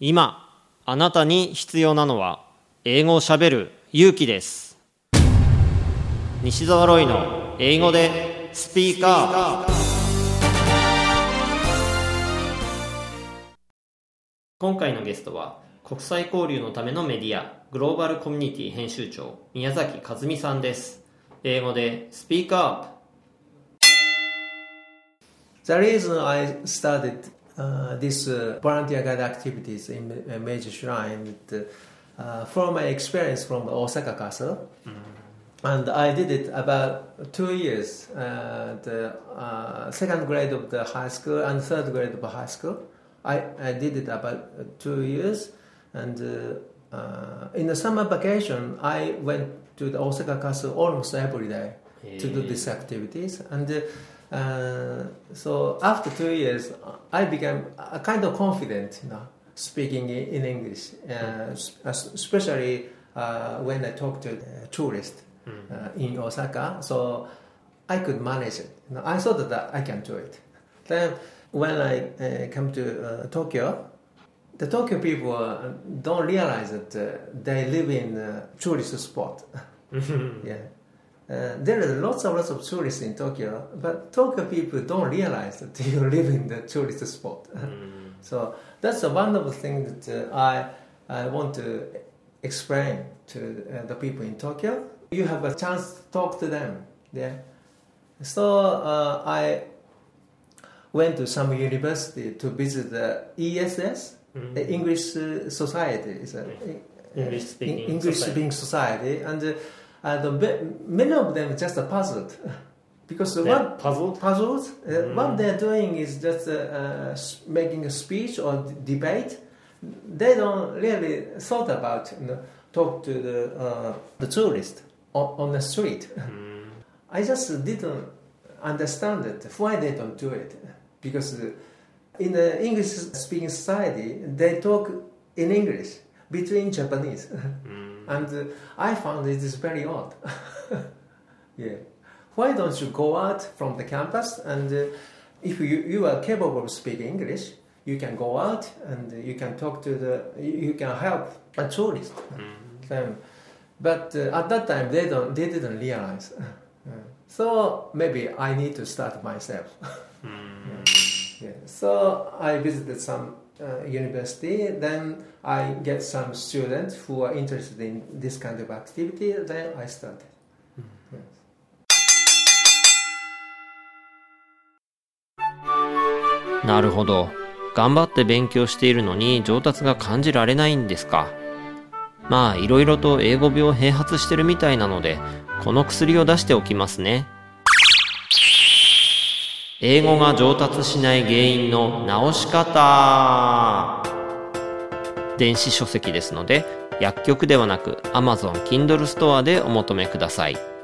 今あなたに必要なのは英語をしゃべる勇気です。西澤ロイの英語でスピーカー。今回のゲストは国際交流のためのメディアグローバルコミュニティ編集長宮崎和美さんです。英語でスピーカー。アップ The reason I started uh, these uh, volunteer guide activities in Ma- Meiji Shrine uh, from my experience from Osaka Castle. And I did it about two years, uh, the uh, second grade of the high school and third grade of the high school. I, I did it about two years. And uh, uh, in the summer vacation, I went to the Osaka Castle almost every day to do these activities. And uh, so after two years, I became a kind of confident, you know, speaking in, English, uh, especially uh, when I talk to tourists uh, in Osaka. So I could manage it. You know, I thought that I can do it. Then when I uh, come to uh, Tokyo, the Tokyo people don't realize that uh, they live in a tourist spot. yeah. Uh, there are lots and lots of tourists in Tokyo, but Tokyo people don't realize that you live in the tourist spot. so that's a wonderful thing that uh, I, I want to explain to uh, the people in Tokyo. You have a chance to talk to them. Yeah. So uh, I went to some university to visit the ESS, the English uh, Society. It's a, English speaking English society. speaking society, and uh, uh, the, many of them just are puzzled because They're what puzzled? puzzled uh, what they're doing is just uh, uh, making a speech or d- debate. They don't really thought about you know, talk to the uh, the tourist on, on the street. I just didn't understand it why they don't do it because in the English speaking society they talk in English between Japanese and uh, I found it is very odd. Yeah. Why don't you go out from the campus and uh, if you, you are capable of speaking English you can go out and you can talk to the you can help a tourist. Them. But uh, at that time they don't they didn't realize. So maybe I need to start myself. Yeah. So I visited some uh, university. Then I get some students who are interested in this kind of activity. Then I started. Yes. なるほど頑張って勉強しているのに上達が感じられないんですかまあいろいろと英語病併発してるみたいなのでこの薬を出しておきますね英語が上達しない原因の直し方。電子書籍ですので薬局ではなく Amazon Kindle ストアでお求めください。